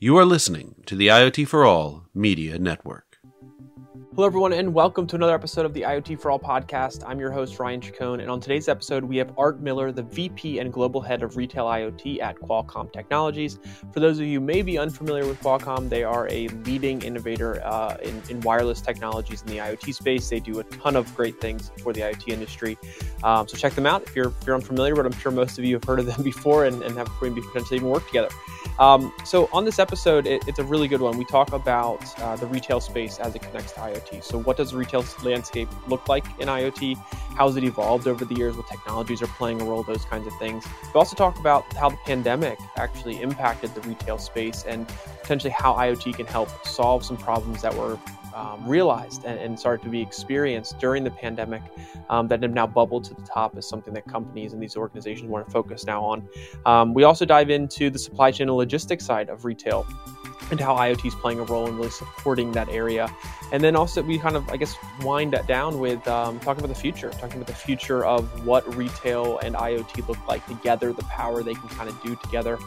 You are listening to the IoT for All Media Network. Hello, everyone, and welcome to another episode of the IoT for All podcast. I'm your host, Ryan Chacon, and on today's episode, we have Art Miller, the VP and Global Head of Retail IoT at Qualcomm Technologies. For those of you may be unfamiliar with Qualcomm, they are a leading innovator uh, in, in, wireless technologies in the IoT space. They do a ton of great things for the IoT industry. Um, so check them out if you're, if you're unfamiliar, but I'm sure most of you have heard of them before and, and have maybe potentially even worked together. Um, so on this episode, it, it's a really good one. We talk about uh, the retail space as it connects to IoT. So what does the retail landscape look like in IoT? How's it evolved over the years? What technologies are playing a role? Those kinds of things. We also talk about how the pandemic actually impacted the retail space and potentially how IoT can help solve some problems that were um, realized and, and, started to be experienced during the pandemic um, that have now bubbled to the top as something that companies and these organizations want to focus now on. Um, we also dive into the supply chain and logistics side of retail and how IoT is playing a role in really supporting that area. And then also, we kind of, I guess, wind that down with um, talking about the future, talking about the future of what retail and IoT look like together, the power they can kind of do together,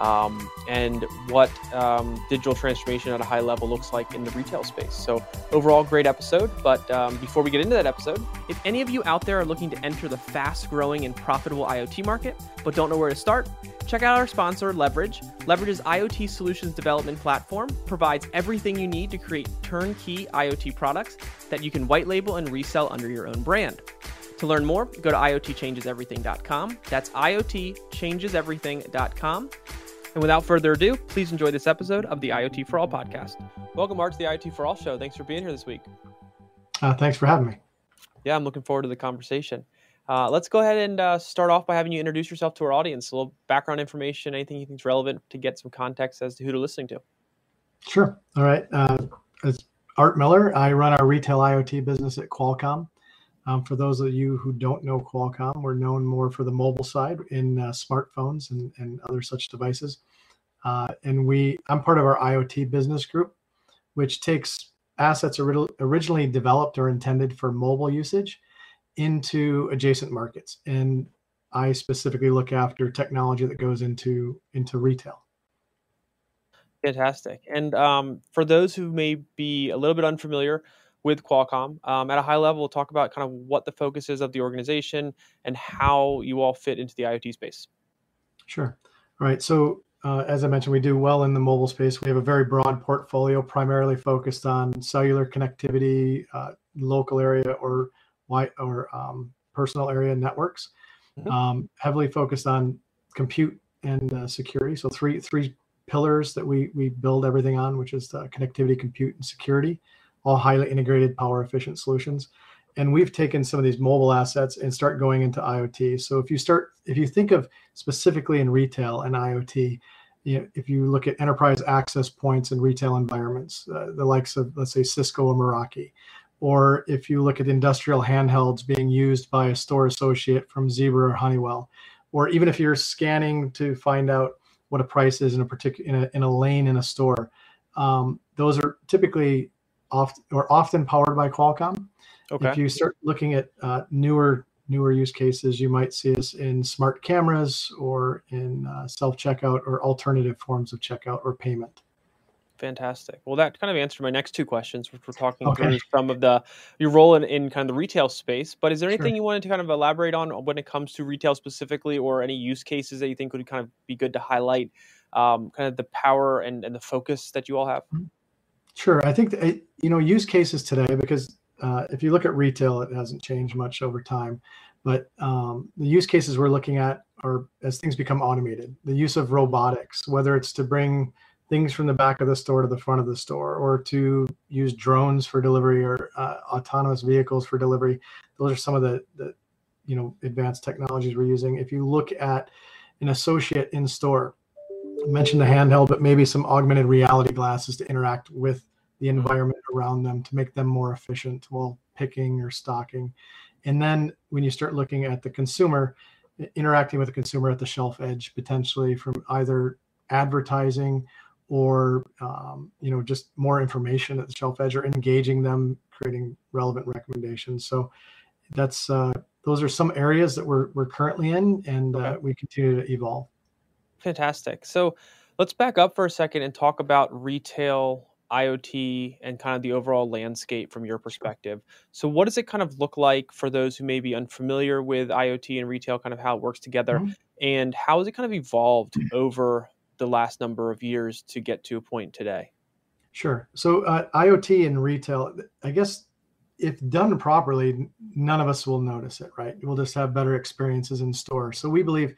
um, and what um, digital transformation at a high level looks like in the retail space. So, overall, great episode. But um, before we get into that episode, if any of you out there are looking to enter the fast growing and profitable IoT market, but don't know where to start, check out our sponsor, Leverege. Leverege's IoT solutions development platform provides everything you need to create turnkey IoT products that you can white label and resell under your own brand. To learn more, go to IoTchangesEverything.com. That's IoTchangesEverything.com. And without further ado, please enjoy this episode of the IoT for All podcast. Welcome, Art, to the IoT for All show. Thanks for being here this week. Uh, thanks for having me. Yeah, I'm looking forward to the conversation. Uh, let's go ahead and uh, start off by having you introduce yourself to our audience, a little background information, anything you think is relevant to get some context as to who to listening to. Sure. All right. Uh, it's Art Miller. I run our retail IoT business at Qualcomm. Um, for those of you who don't know Qualcomm, we're known more for the mobile side in uh, smartphones and, and other such devices. Uh, and we, I'm part of our IoT business group, which takes assets originally developed or intended for mobile usage into adjacent markets. And I specifically look after technology that goes into into retail. Fantastic. And um, for those who may be a little bit unfamiliar with Qualcomm, um, at a high level, we'll talk about kind of what the focus is of the organization and how you all fit into the IoT space. Sure. All right. So, uh, as I mentioned, we do well in the mobile space. We have a very broad portfolio, primarily focused on cellular connectivity, uh, local area or white or um, personal area networks. Mm-hmm. Um, heavily focused on compute and uh, security. So three three pillars that we we build everything on, which is connectivity, compute, and security, all highly integrated, power efficient solutions. And we've taken some of these mobile assets and start going into IoT. So if you start, if you think of specifically in retail and IoT, you know, if you look at enterprise access points in retail environments, uh, the likes of let's say Cisco or Meraki, or if you look at industrial handhelds being used by a store associate from Zebra or Honeywell, or even if you're scanning to find out what a price is in a particular in a, in a lane in a store. Um, those are typically often or often powered by Qualcomm. Okay. If you start looking at uh, newer newer use cases, you might see us in smart cameras or in uh, self checkout or alternative forms of checkout or payment. Fantastic. Well, that kind of answered my next two questions, which we're talking okay. through some of the your role in, in kind of the retail space. But is there anything sure. you wanted to kind of elaborate on when it comes to retail specifically, or any use cases that you think would kind of be good to highlight? Um, kind of the power and, and the focus that you all have. Mm-hmm. Sure. I think that, you know use cases today because uh, if you look at retail, it hasn't changed much over time. But um, the use cases we're looking at are as things become automated. The use of robotics, whether it's to bring things from the back of the store to the front of the store or to use drones for delivery or uh, autonomous vehicles for delivery. Those are some of the, the you know advanced technologies we're using. If you look at an associate in store I mentioned the handheld but maybe some augmented reality glasses to interact with the mm-hmm. environment around them to make them more efficient while picking or stocking. And then when you start looking at the consumer interacting with the consumer at the shelf edge potentially from either advertising or um, you know just more information at the shelf edge or engaging them creating relevant recommendations so that's uh, those are some areas that we're, we're currently in and uh, okay. uh, we continue to evolve fantastic so Let's back up for a second and talk about retail IoT and kind of the overall landscape from your perspective. So, what does it kind of look like for those who may be unfamiliar with IoT and retail, kind of how it works together, mm-hmm. and how has it kind of evolved over the last number of years to get to a point today? Sure. So, uh, IoT and retail, I guess if done properly, none of us will notice it, right? We'll just have better experiences in store. So, we believe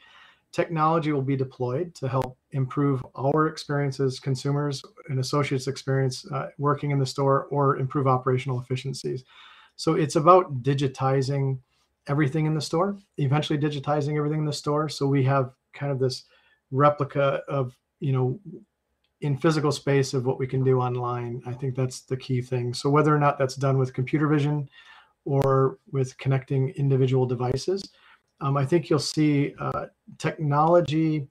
technology will be deployed to help improve our experiences, consumers and associates' experience uh, working in the store, or improve operational efficiencies. So it's about digitizing everything in the store, eventually digitizing everything in the store. So we have kind of this replica of, you know, in physical space of what we can do online. I think that's the key thing. So whether or not that's done with computer vision or with connecting individual devices, um, I think you'll see uh, technology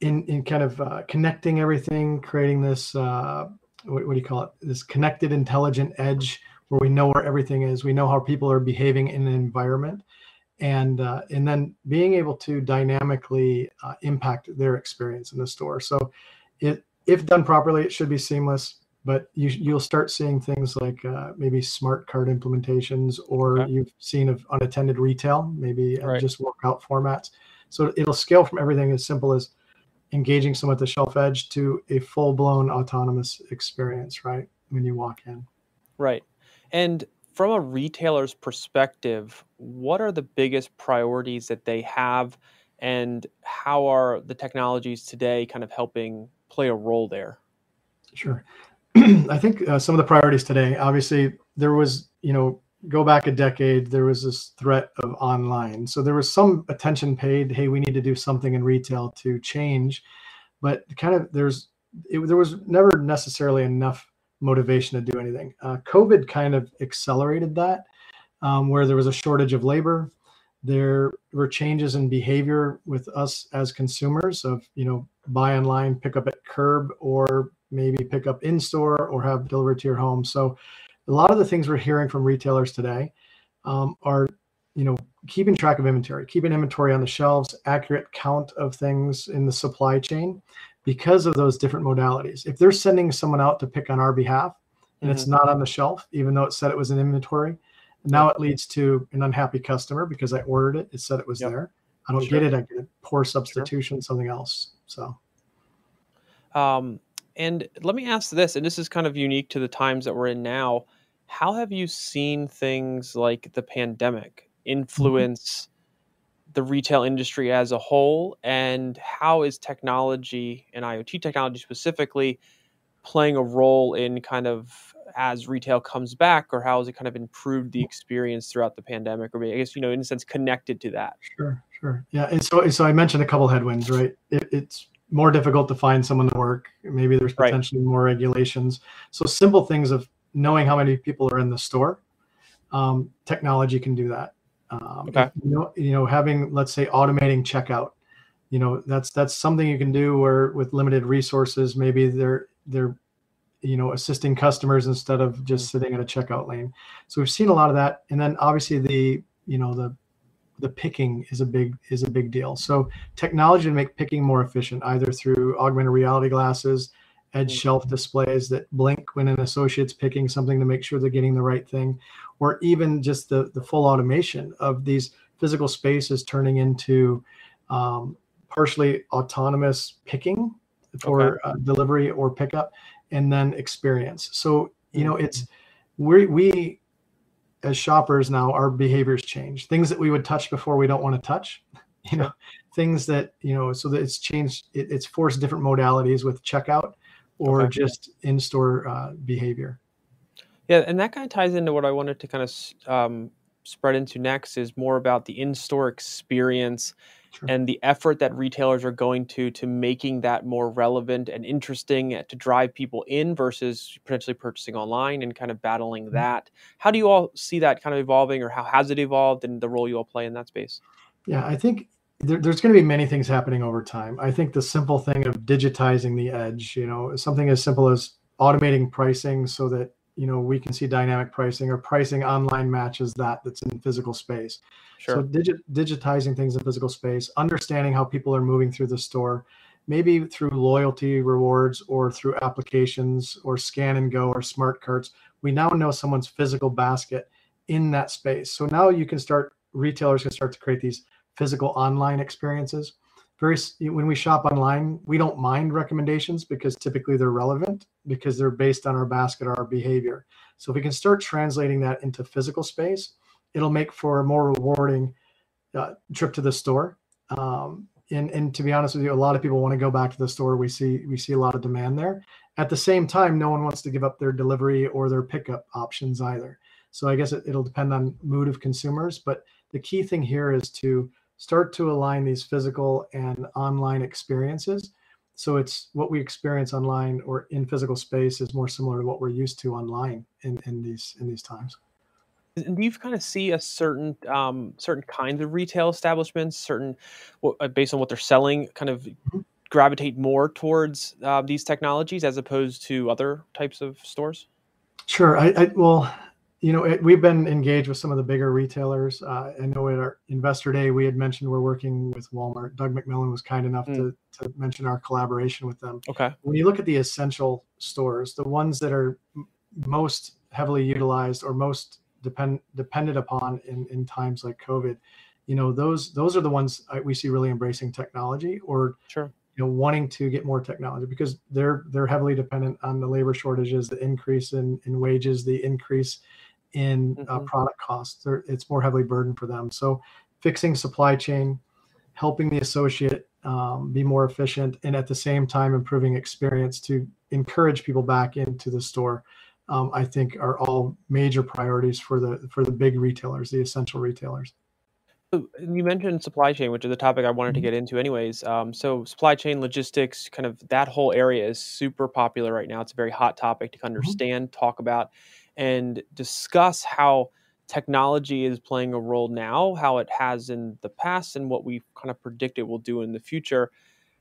in in kind of uh, connecting everything, creating this uh, what, what, do you call it? This connected intelligent edge where we know where everything is, we know how people are behaving in an environment, and uh, and then being able to dynamically uh, impact their experience in the store. So, it if done properly, it should be seamless but you, you'll start seeing things like uh, maybe smart cart implementations or okay. you've seen of unattended retail maybe uh, right. just walk out formats so it'll scale from everything as simple as engaging someone at the shelf edge to a full-blown autonomous experience right when you walk in right and from a retailer's perspective what are the biggest priorities that they have and how are the technologies today kind of helping play a role there Sure. I think uh, some of the priorities today, obviously, there was, you know, go back a decade, there was this threat of online. So there was some attention paid. Hey, we need to do something in retail to change, but kind of there's it, there was never necessarily enough motivation to do anything. Uh, COVID kind of accelerated that, um, where there was a shortage of labor. There were changes in behavior with us as consumers of you know buy online, pick up at curb, or maybe pick up in store or have delivered to your home. So a lot of the things we're hearing from retailers today um, are, you know, keeping track of inventory, keeping inventory on the shelves, accurate count of things in the supply chain because of those different modalities. If they're sending someone out to pick on our behalf and mm-hmm. it's not on the shelf, even though it said it was in inventory, now it leads to an unhappy customer because I ordered it, it said it was yep. there. I don't sure. get it. I get a poor substitution, sure. something else. So, um, and let me ask this, and this is kind of unique to the times that we're in now. How have you seen things like the pandemic mm-hmm. influence. The retail industry as a whole? And how is technology and IoT technology specifically playing a role in kind of as retail comes back, or how has it kind of improved the experience throughout the pandemic, or I guess you know, in a sense, connected to that? Sure, sure, yeah. And so, so I mentioned a couple headwinds, right? It, it's more difficult to find someone to work. Maybe there's potentially right. more regulations. So simple things of knowing how many people are in the store, um, technology can do that. Um, okay. you know, you know, having let's say automating checkout, you know, that's that's something you can do where with limited resources, maybe they're they're you know assisting customers instead of just mm-hmm. sitting at a checkout lane. So we've seen a lot of that, and then obviously the you know the the picking is a big is a big deal. So technology to make picking more efficient, either through augmented reality glasses, edge mm-hmm. shelf displays that blink when an associate's picking something to make sure they're getting the right thing, or even just the the full automation of these physical spaces turning into um, partially autonomous picking for okay. uh, delivery or pickup, and then experience. So you know it's mm-hmm. we we as shoppers now our behaviors change things that we would touch before we don't want to touch you know things that you know so that it's changed it, it's forced different modalities with checkout or okay. just in-store uh, behavior yeah and that kind of ties into what i wanted to kind of um, spread into next is more about the in-store experience sure. and the effort that retailers are going to to making that more relevant and interesting to drive people in versus potentially purchasing online and kind of battling mm-hmm. that. How do you all see that kind of evolving, or how has it evolved, and the role you all play in that space? Yeah, I think there, there's going to be many things happening over time. I think the simple thing of digitizing the edge, you know, something as simple as automating pricing so that you know we can see dynamic pricing or pricing online matches that that's in physical space sure. so digit, digitizing things in physical space understanding how people are moving through the store maybe through loyalty rewards or through applications or scan and go or smart carts, we now know someone's physical basket in that space. So now you can start, retailers can start to create these physical online experiences. Very when we shop online, we don't mind recommendations because typically they're relevant because they're based on our basket or our behavior. So if we can start translating that into physical space, it'll make for a more rewarding uh, trip to the store. Um, and, and to be honest with you, a lot of people want to go back to the store. We see we see a lot of demand there. At the same time, no one wants to give up their delivery or their pickup options either. So I guess it, it'll depend on mood of consumers. But the key thing here is to start to align these physical and online experiences. So it's what we experience online or in physical space is more similar to what we're used to online in, in these in these times. And do you kind of see a certain um, certain kinds of retail establishments, certain uh, based on what they're selling, kind of mm-hmm. gravitate more towards uh, these technologies as opposed to other types of stores? Sure. I, I well, you know, it, we've been engaged with some of the bigger retailers. Uh, I know at our investor day, we had mentioned we're working with Walmart. Doug McMillon was kind enough mm. to, to mention our collaboration with them. Okay. When you look at the essential stores, the ones that are most heavily utilized or most depend dependent upon in, in times like COVID, you know, those those are the ones we see really embracing technology or sure you know wanting to get more technology because they're they're heavily dependent on the labor shortages the increase in, in wages the increase in uh, mm-hmm. uh, product costs. They're, it's more heavily burdened for them. So, fixing supply chain, helping the associate um, be more efficient, and at the same time improving experience to encourage people back into the store. Um, I think are all major priorities for the for the big retailers, the essential retailers. You mentioned supply chain, which is a topic I wanted mm-hmm. to get into, anyways. Um, so, supply chain logistics, kind of that whole area is super popular right now. It's a very hot topic to mm-hmm. understand, mm-hmm. talk about and discuss how technology is playing a role now, how it has in the past, and what we kind of predict it will do in the future.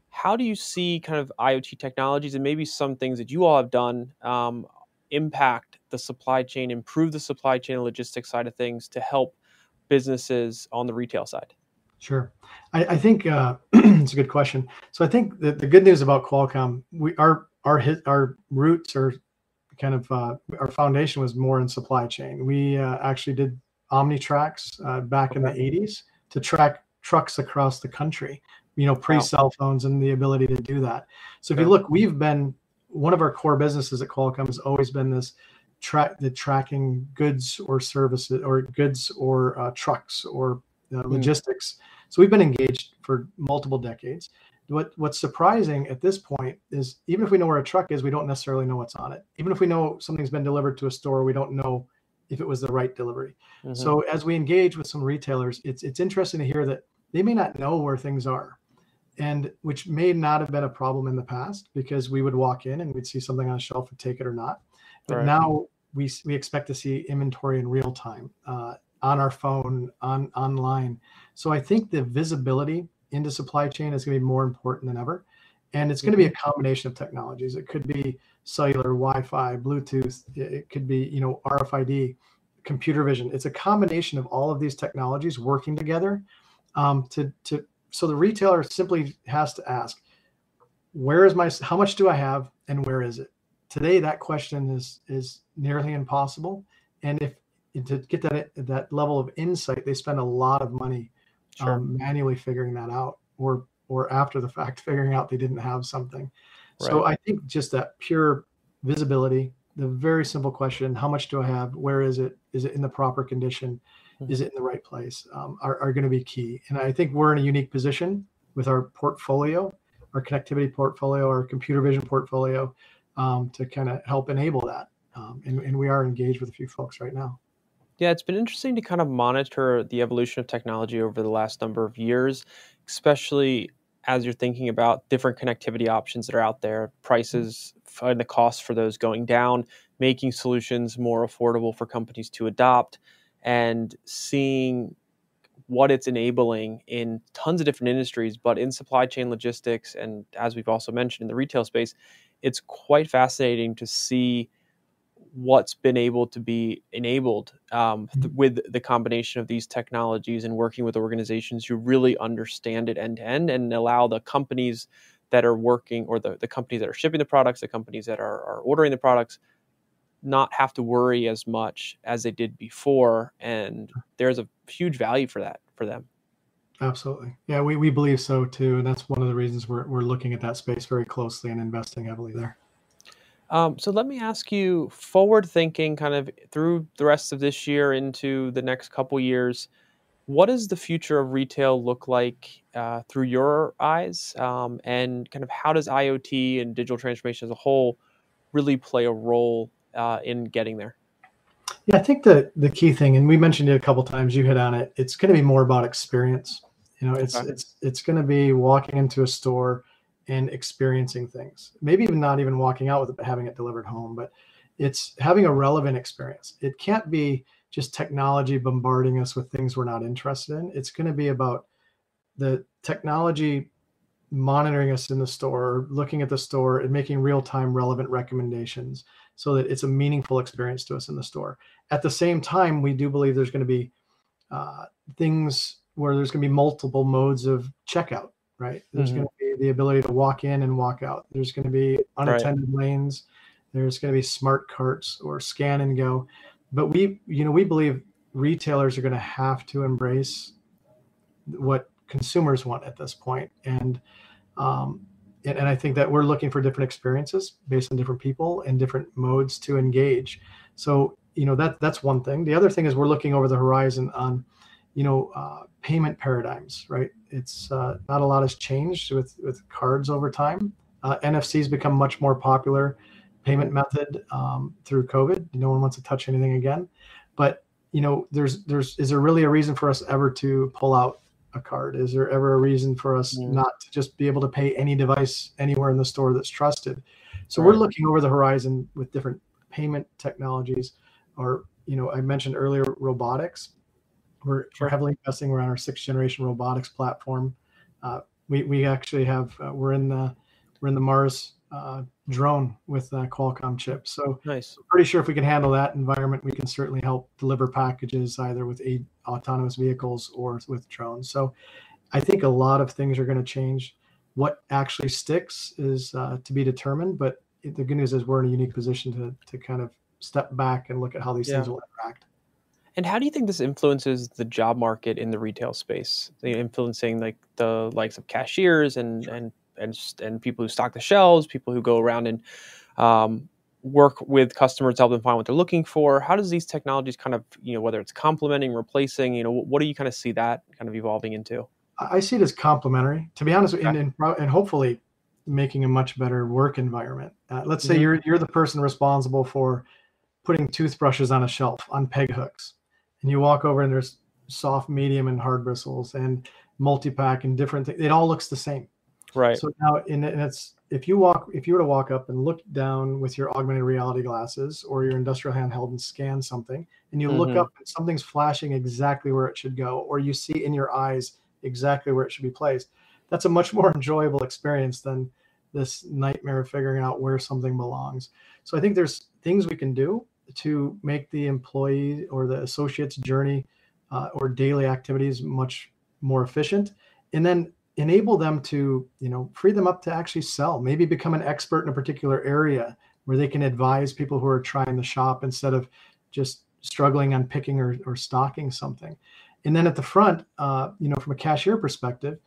How do you see kind of IoT technologies and maybe some things that you all have done um, impact the supply chain, improve the supply chain and logistics side of things to help businesses on the retail side? Sure. I, I think uh, it's a good question. So I think the, the good news about Qualcomm, we our our our roots are kind of uh, our foundation was more in supply chain. We uh, actually did OmniTRACS uh, back in the 80s to track trucks across the country, you know, pre cell phones and the ability to do that. So if you look, we've been one of our core businesses at Qualcomm has always been this track the tracking goods or services or goods or uh, trucks or uh, hmm. logistics. Mm. So we've been engaged for multiple decades what what's surprising at this point is even if we know where a truck is, we don't necessarily know what's on it. Even if we know something's been delivered to a store, we don't know if it was the right delivery. Mm-hmm. So as we engage with some retailers, it's it's interesting to hear that they may not know where things are. And which may not have been a problem in the past because we would walk in and we'd see something on a shelf and take it or not. But right. now we we expect to see inventory in real time uh, on our phone, on online. So I think the visibility into supply chain is going to be more important than ever. And it's going to be a mm-hmm. combination of technologies. It could be cellular, Wi-Fi, Bluetooth. It could be, you know, RFID, computer vision. It's a combination of all of these technologies working together um, to to so the retailer simply has to ask, where is my how much do I have and where is it? Today that question is is nearly impossible. And if to get that that level of insight, they spend a lot of money sure. um, manually figuring that out or or after the fact figuring out they didn't have something. Right. so i think just that pure visibility the very simple question how much do i have? Where is it? Is it in the proper condition? Mm-hmm. is it in the right place? Um, are, are going to be key. And i think we're in a unique position with our portfolio our connectivity portfolio our computer vision portfolio um, to kind of help enable that. Um, and, and we are engaged with a few folks right now yeah, it's been interesting to kind of monitor the evolution of technology over the last number of years, especially as you're thinking about different connectivity options that are out there, mm. prices and the costs for those going down, making solutions more affordable for companies to adopt, and seeing what it's enabling in tons of different industries, but in supply chain logistics, and as we've also mentioned in the retail space, it's quite fascinating to see what's been able to be enabled um, th- mm-hmm. with the combination of these technologies and working with organizations who really understand it end to end and allow the companies that are working or the, the companies that are shipping the products, the companies that are, are ordering the products, not have to worry as much as they did before. And there's a huge value for that for them. Absolutely. Yeah, we, we believe so too. And that's one of the reasons we're, we're looking at that space very closely and investing heavily there. Um, so let me ask you, forward thinking, kind of through the rest of this year into the next couple years, what does the future of retail look like uh, through your eyes, um, and kind of how does IoT and digital transformation as a whole really play a role uh, in getting there? Yeah, I think the the key thing, and we mentioned it a couple times, you hit on it. It's going to be more about experience. You know, it's okay. it's it's going to be walking into a store and experiencing things. Maybe even not even walking out with it, but having it delivered home. But it's having a relevant experience. It can't be just technology bombarding us with things we're not interested in. It's going to be about the technology monitoring us in the store, looking at the store, and making real time relevant recommendations so that it's a meaningful experience to us in the store. At the same time, we do believe there's going to be uh, things where there's going to be multiple modes of checkout right? There's mm-hmm. going to be the ability to walk in and walk out. There's going to be unattended right. lanes. There's going to be smart carts or scan and go. But we, you know, we believe retailers are going to have to embrace what consumers want at this point. And, um, and, and I think that we're looking for different experiences based on different people and different modes to engage. So, you know, that that's one thing. The other thing is we're looking over the horizon on, you know, uh, payment paradigms, right? It's uh, not a lot has changed with with cards over time. Uh, NFC has become much more popular payment method um, through COVID. No one wants to touch anything again, but you know, there's there's is there really a reason for us ever to pull out a card? Is there ever a reason for us mm. not to just be able to pay any device anywhere in the store that's trusted? So right. we're looking over the horizon with different payment technologies, or you know, I mentioned earlier robotics we're, we're heavily investing. We're on our sixth generation robotics platform. Uh, we, we actually have uh, we're in the we're in the Mars uh, drone with Qualcomm chip. So nice. pretty sure if we can handle that environment, we can certainly help deliver packages either with autonomous vehicles or with drones. So I think a lot of things are going to change. What actually sticks is uh, to be determined, but the good news is we're in a unique position to to kind of step back and look at how these yeah. things will interact. And how do you think this influences the job market in the retail space? Influencing like the likes of cashiers and and and and people who stock the shelves, people who go around and um, work with customers help them find what they're looking for. How does these technologies kind of you know whether it's complementing, replacing, you know, what do you kind of see that kind of evolving into? I see it as complementary, to be honest, okay. and, and, and hopefully making a much better work environment. Uh, let's say mm-hmm. you're you're the person responsible for putting toothbrushes on a shelf on peg hooks and you walk over and there's soft, medium, and hard bristles and multi-pack and different things. It all looks the same. Right. So now, in and it's if you walk, if you were to walk up and look down with your augmented reality glasses or your industrial handheld and scan something, and you mm-hmm. look up and something's flashing exactly where it should go, or you see in your eyes exactly where it should be placed, that's a much more enjoyable experience than this nightmare of figuring out where something belongs. So I think there's things we can do to make the employee or the associate's journey uh, or daily activities much more efficient and then enable them to you know free them up to actually sell maybe become an expert in a particular area where they can advise people who are trying the shop instead of just struggling on picking or, or stocking something. And then at the front uh, you know from a cashier perspective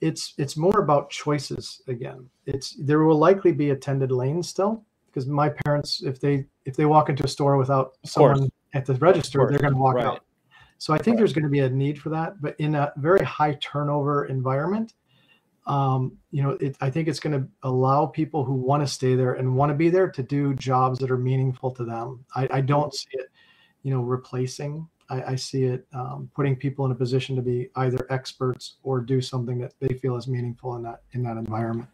it's it's more about choices again. It's there will likely be attended lanes still because my parents if they if they walk into a store without someone at the register they're going to walk right. out. So i think right. there's going to be a need for that but in a very high turnover environment um, you know it, i think it's going to allow people who want to stay there and want to be there to do jobs that are meaningful to them. I, I don't see it you know replacing. I, I see it um, putting people in a position to be either experts or do something that they feel is meaningful in that in that environment.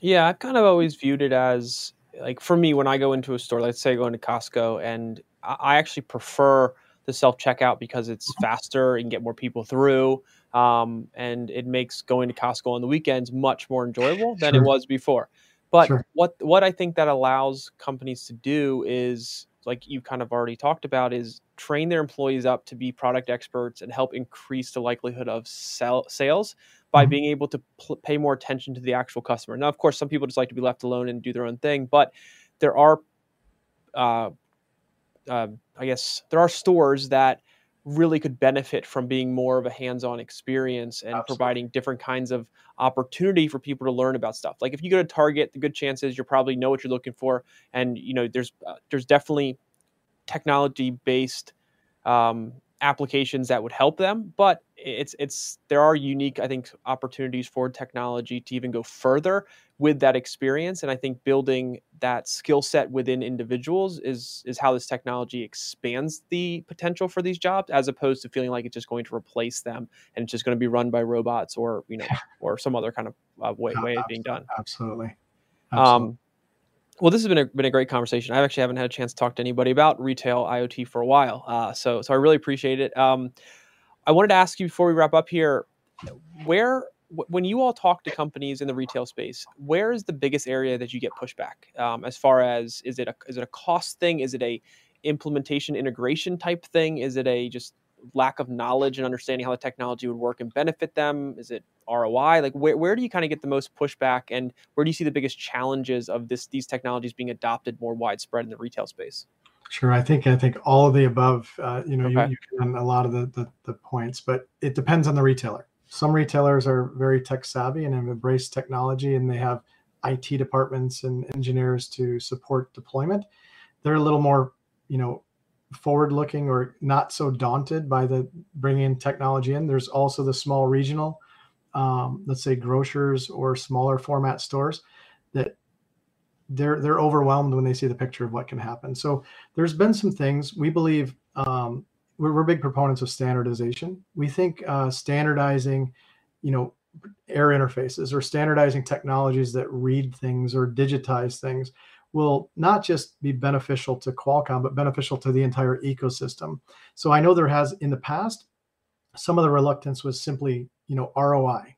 Yeah i've kind of always viewed it as like for me when i go into a store let's say going to costco and i actually prefer the self checkout because it's mm-hmm. faster and get more people through um, and it makes going to costco on the weekends much more enjoyable than sure. it was before but sure. what what i think that allows companies to do is like you kind of already talked about is train their employees up to be product experts and help increase the likelihood of sell, sales by mm-hmm. being able to pl- pay more attention to the actual customer. Now, of course, some people just like to be left alone and do their own thing, but there are, uh, uh, I guess, there are stores that really could benefit from being more of a hands-on experience and Absolutely. providing different kinds of opportunity for people to learn about stuff. Like if you go to Target, the good chances you probably know what you're looking for, and you know there's uh, there's definitely technology based um, applications that would help them but it's it's there are unique i think opportunities for technology to even go further with that experience and i think building that skill set within individuals is is how this technology expands the potential for these jobs as opposed to feeling like it's just going to replace them and it's just going to be run by robots or you know or some other kind of uh, way, way of being done absolutely, absolutely. Um, well, this has been a, been a great conversation. I actually haven't had a chance to talk to anybody about retail IoT for a while, uh, so so I really appreciate it. Um, I wanted to ask you before we wrap up here, where when you all talk to companies in the retail space, where is the biggest area that you get pushback? Um, as far as is it a is it a cost thing? Is it a implementation integration type thing? Is it a just lack of knowledge and understanding how the technology would work and benefit them? Is it ROI? Like where, where do you kind of get the most pushback and where do you see the biggest challenges of this these technologies being adopted more widespread in the retail space? Sure, I think I think all of the above. Uh, you know, okay. you, you can a lot of the, the, the points, but it depends on the retailer. Some retailers are very tech savvy and have embraced technology, and they have IT departments and engineers to support deployment. They're a little more, you know, forward looking or not so daunted by the bringing technology in. There's also the small regional, um, let's say grocers or smaller format stores that they're they're overwhelmed when they see the picture of what can happen. So there's been some things we believe um, we're, we're, big proponents of standardization. We think uh, standardizing, you know, air interfaces or standardizing technologies that read things or digitize things will not just be beneficial to Qualcomm, but beneficial to the entire ecosystem. So I know there has in the past, some of the reluctance was simply, you know, ROI.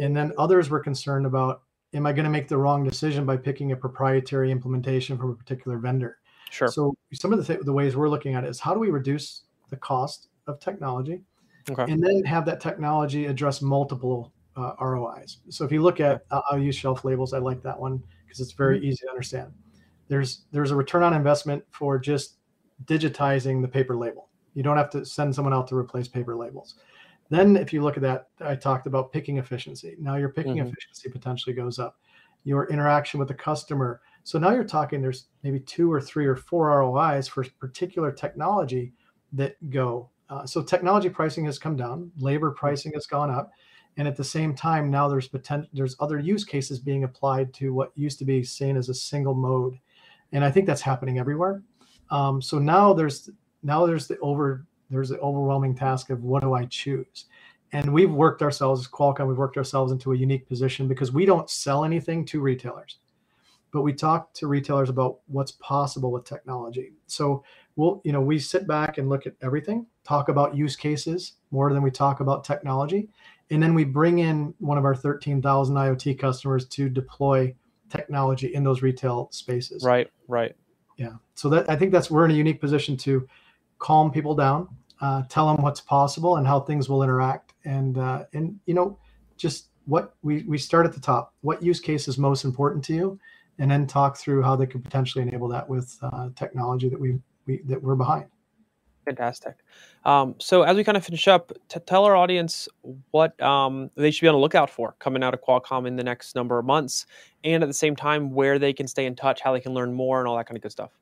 And then others were concerned about, am I going to make the wrong decision by picking a proprietary implementation from a particular vendor? Sure. So some of the, th- the ways we're looking at it is how do we reduce the cost of technology okay. and then have that technology address multiple uh, ROIs. So if you look at, okay. I'll use shelf labels. I like that one because it's very mm-hmm. easy to understand. There's there's a return on investment for just digitizing the paper label. You don't have to send someone out to replace paper labels. Then if you look at that, I talked about picking efficiency. Now your picking mm-hmm. efficiency potentially goes up. Your interaction with the customer. So now you're talking there's maybe two or three or four ROIs for particular technology that go. Uh, so technology pricing has come down, labor mm-hmm. pricing has gone up and at the same time now there's potential there's other use cases being applied to what used to be seen as a single mode and i think that's happening everywhere um, so now there's now there's the over there's the overwhelming task of what do i choose and we've worked ourselves as qualcomm we've worked ourselves into a unique position because we don't sell anything to retailers but we talk to retailers about what's possible with technology so we'll you know we sit back and look at everything talk about use cases more than we talk about technology and then we bring in one of our 13,000 IoT customers to deploy technology in those retail spaces. Right, right. Yeah. So that I think that's we're in a unique position to calm people down, uh, tell them what's possible and how things will interact, and uh, and you know just what we we start at the top. What use case is most important to you, and then talk through how they could potentially enable that with uh, technology that we we that we're behind. Fantastic. Um, so as we kind of finish up, to tell our audience what um, they should be on the lookout for coming out of Qualcomm in the next number of months, and at the same time where they can stay in touch, how they can learn more, and all that kind of good stuff.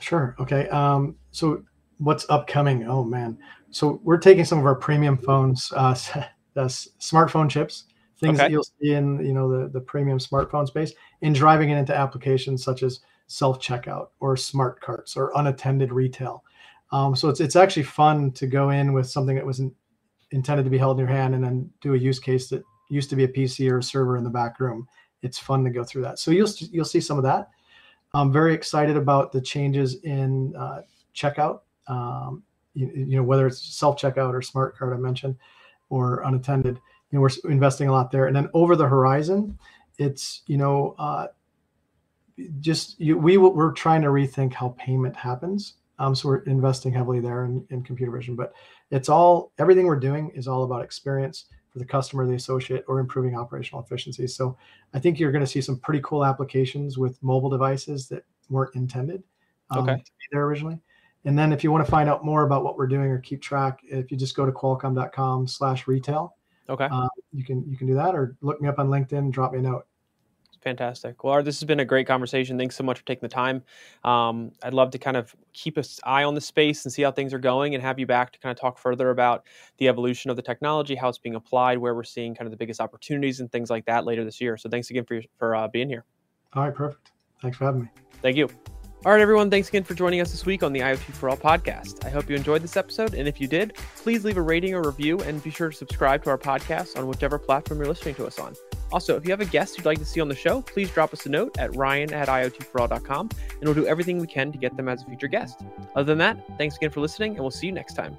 Sure. Okay. Um, so what's upcoming? Oh man. So we're taking some of our premium phones, uh, the smartphone chips, things okay. that you'll see in you know the the premium smartphone space, and driving it into applications such as self checkout or smart carts or unattended retail. Um, so it's it's actually fun to go in with something that wasn't intended to be held in your hand and then do a use case that used to be a PC or a server in the back room. It's fun to go through that. So you'll you'll see some of that. I'm very excited about the changes in uh, checkout. Um, you, you, know whether it's self checkout or smart cart I mentioned, or unattended. You know we're investing a lot there. And then over the horizon, it's you know uh, just you, we we're trying to rethink how payment happens Um, so we're investing heavily there in, in computer vision. But it's all everything we're doing is all about experience for the customer, the associate, or improving operational efficiency. So I think you're going to see some pretty cool applications with mobile devices that weren't intended um, Okay. to be there originally. And then if you want to find out more about what we're doing or keep track, if you just go to qualcomm.com slash retail, Okay. uh, you can you can do that or look me up on LinkedIn, drop me a note. Fantastic. Well, Art, this has been a great conversation. Thanks so much for taking the time. Um, I'd love to kind of keep an eye on the space and see how things are going and have you back to kind of talk further about the evolution of the technology, how it's being applied, where we're seeing kind of the biggest opportunities and things like that later this year. So thanks again for, your, for uh, being here. All right, perfect. Thanks for having me. Thank you. All right, everyone. Thanks again for joining us this week on the IoT for All podcast. I hope you enjoyed this episode. And if you did, please leave a rating or review and be sure to subscribe to our podcast on whichever platform you're listening to us on. Also, if you have a guest you'd like to see on the show, please drop us a note at ryan at iotforall.com and we'll do everything we can to get them as a future guest. Other than that, thanks again for listening and we'll see you next time.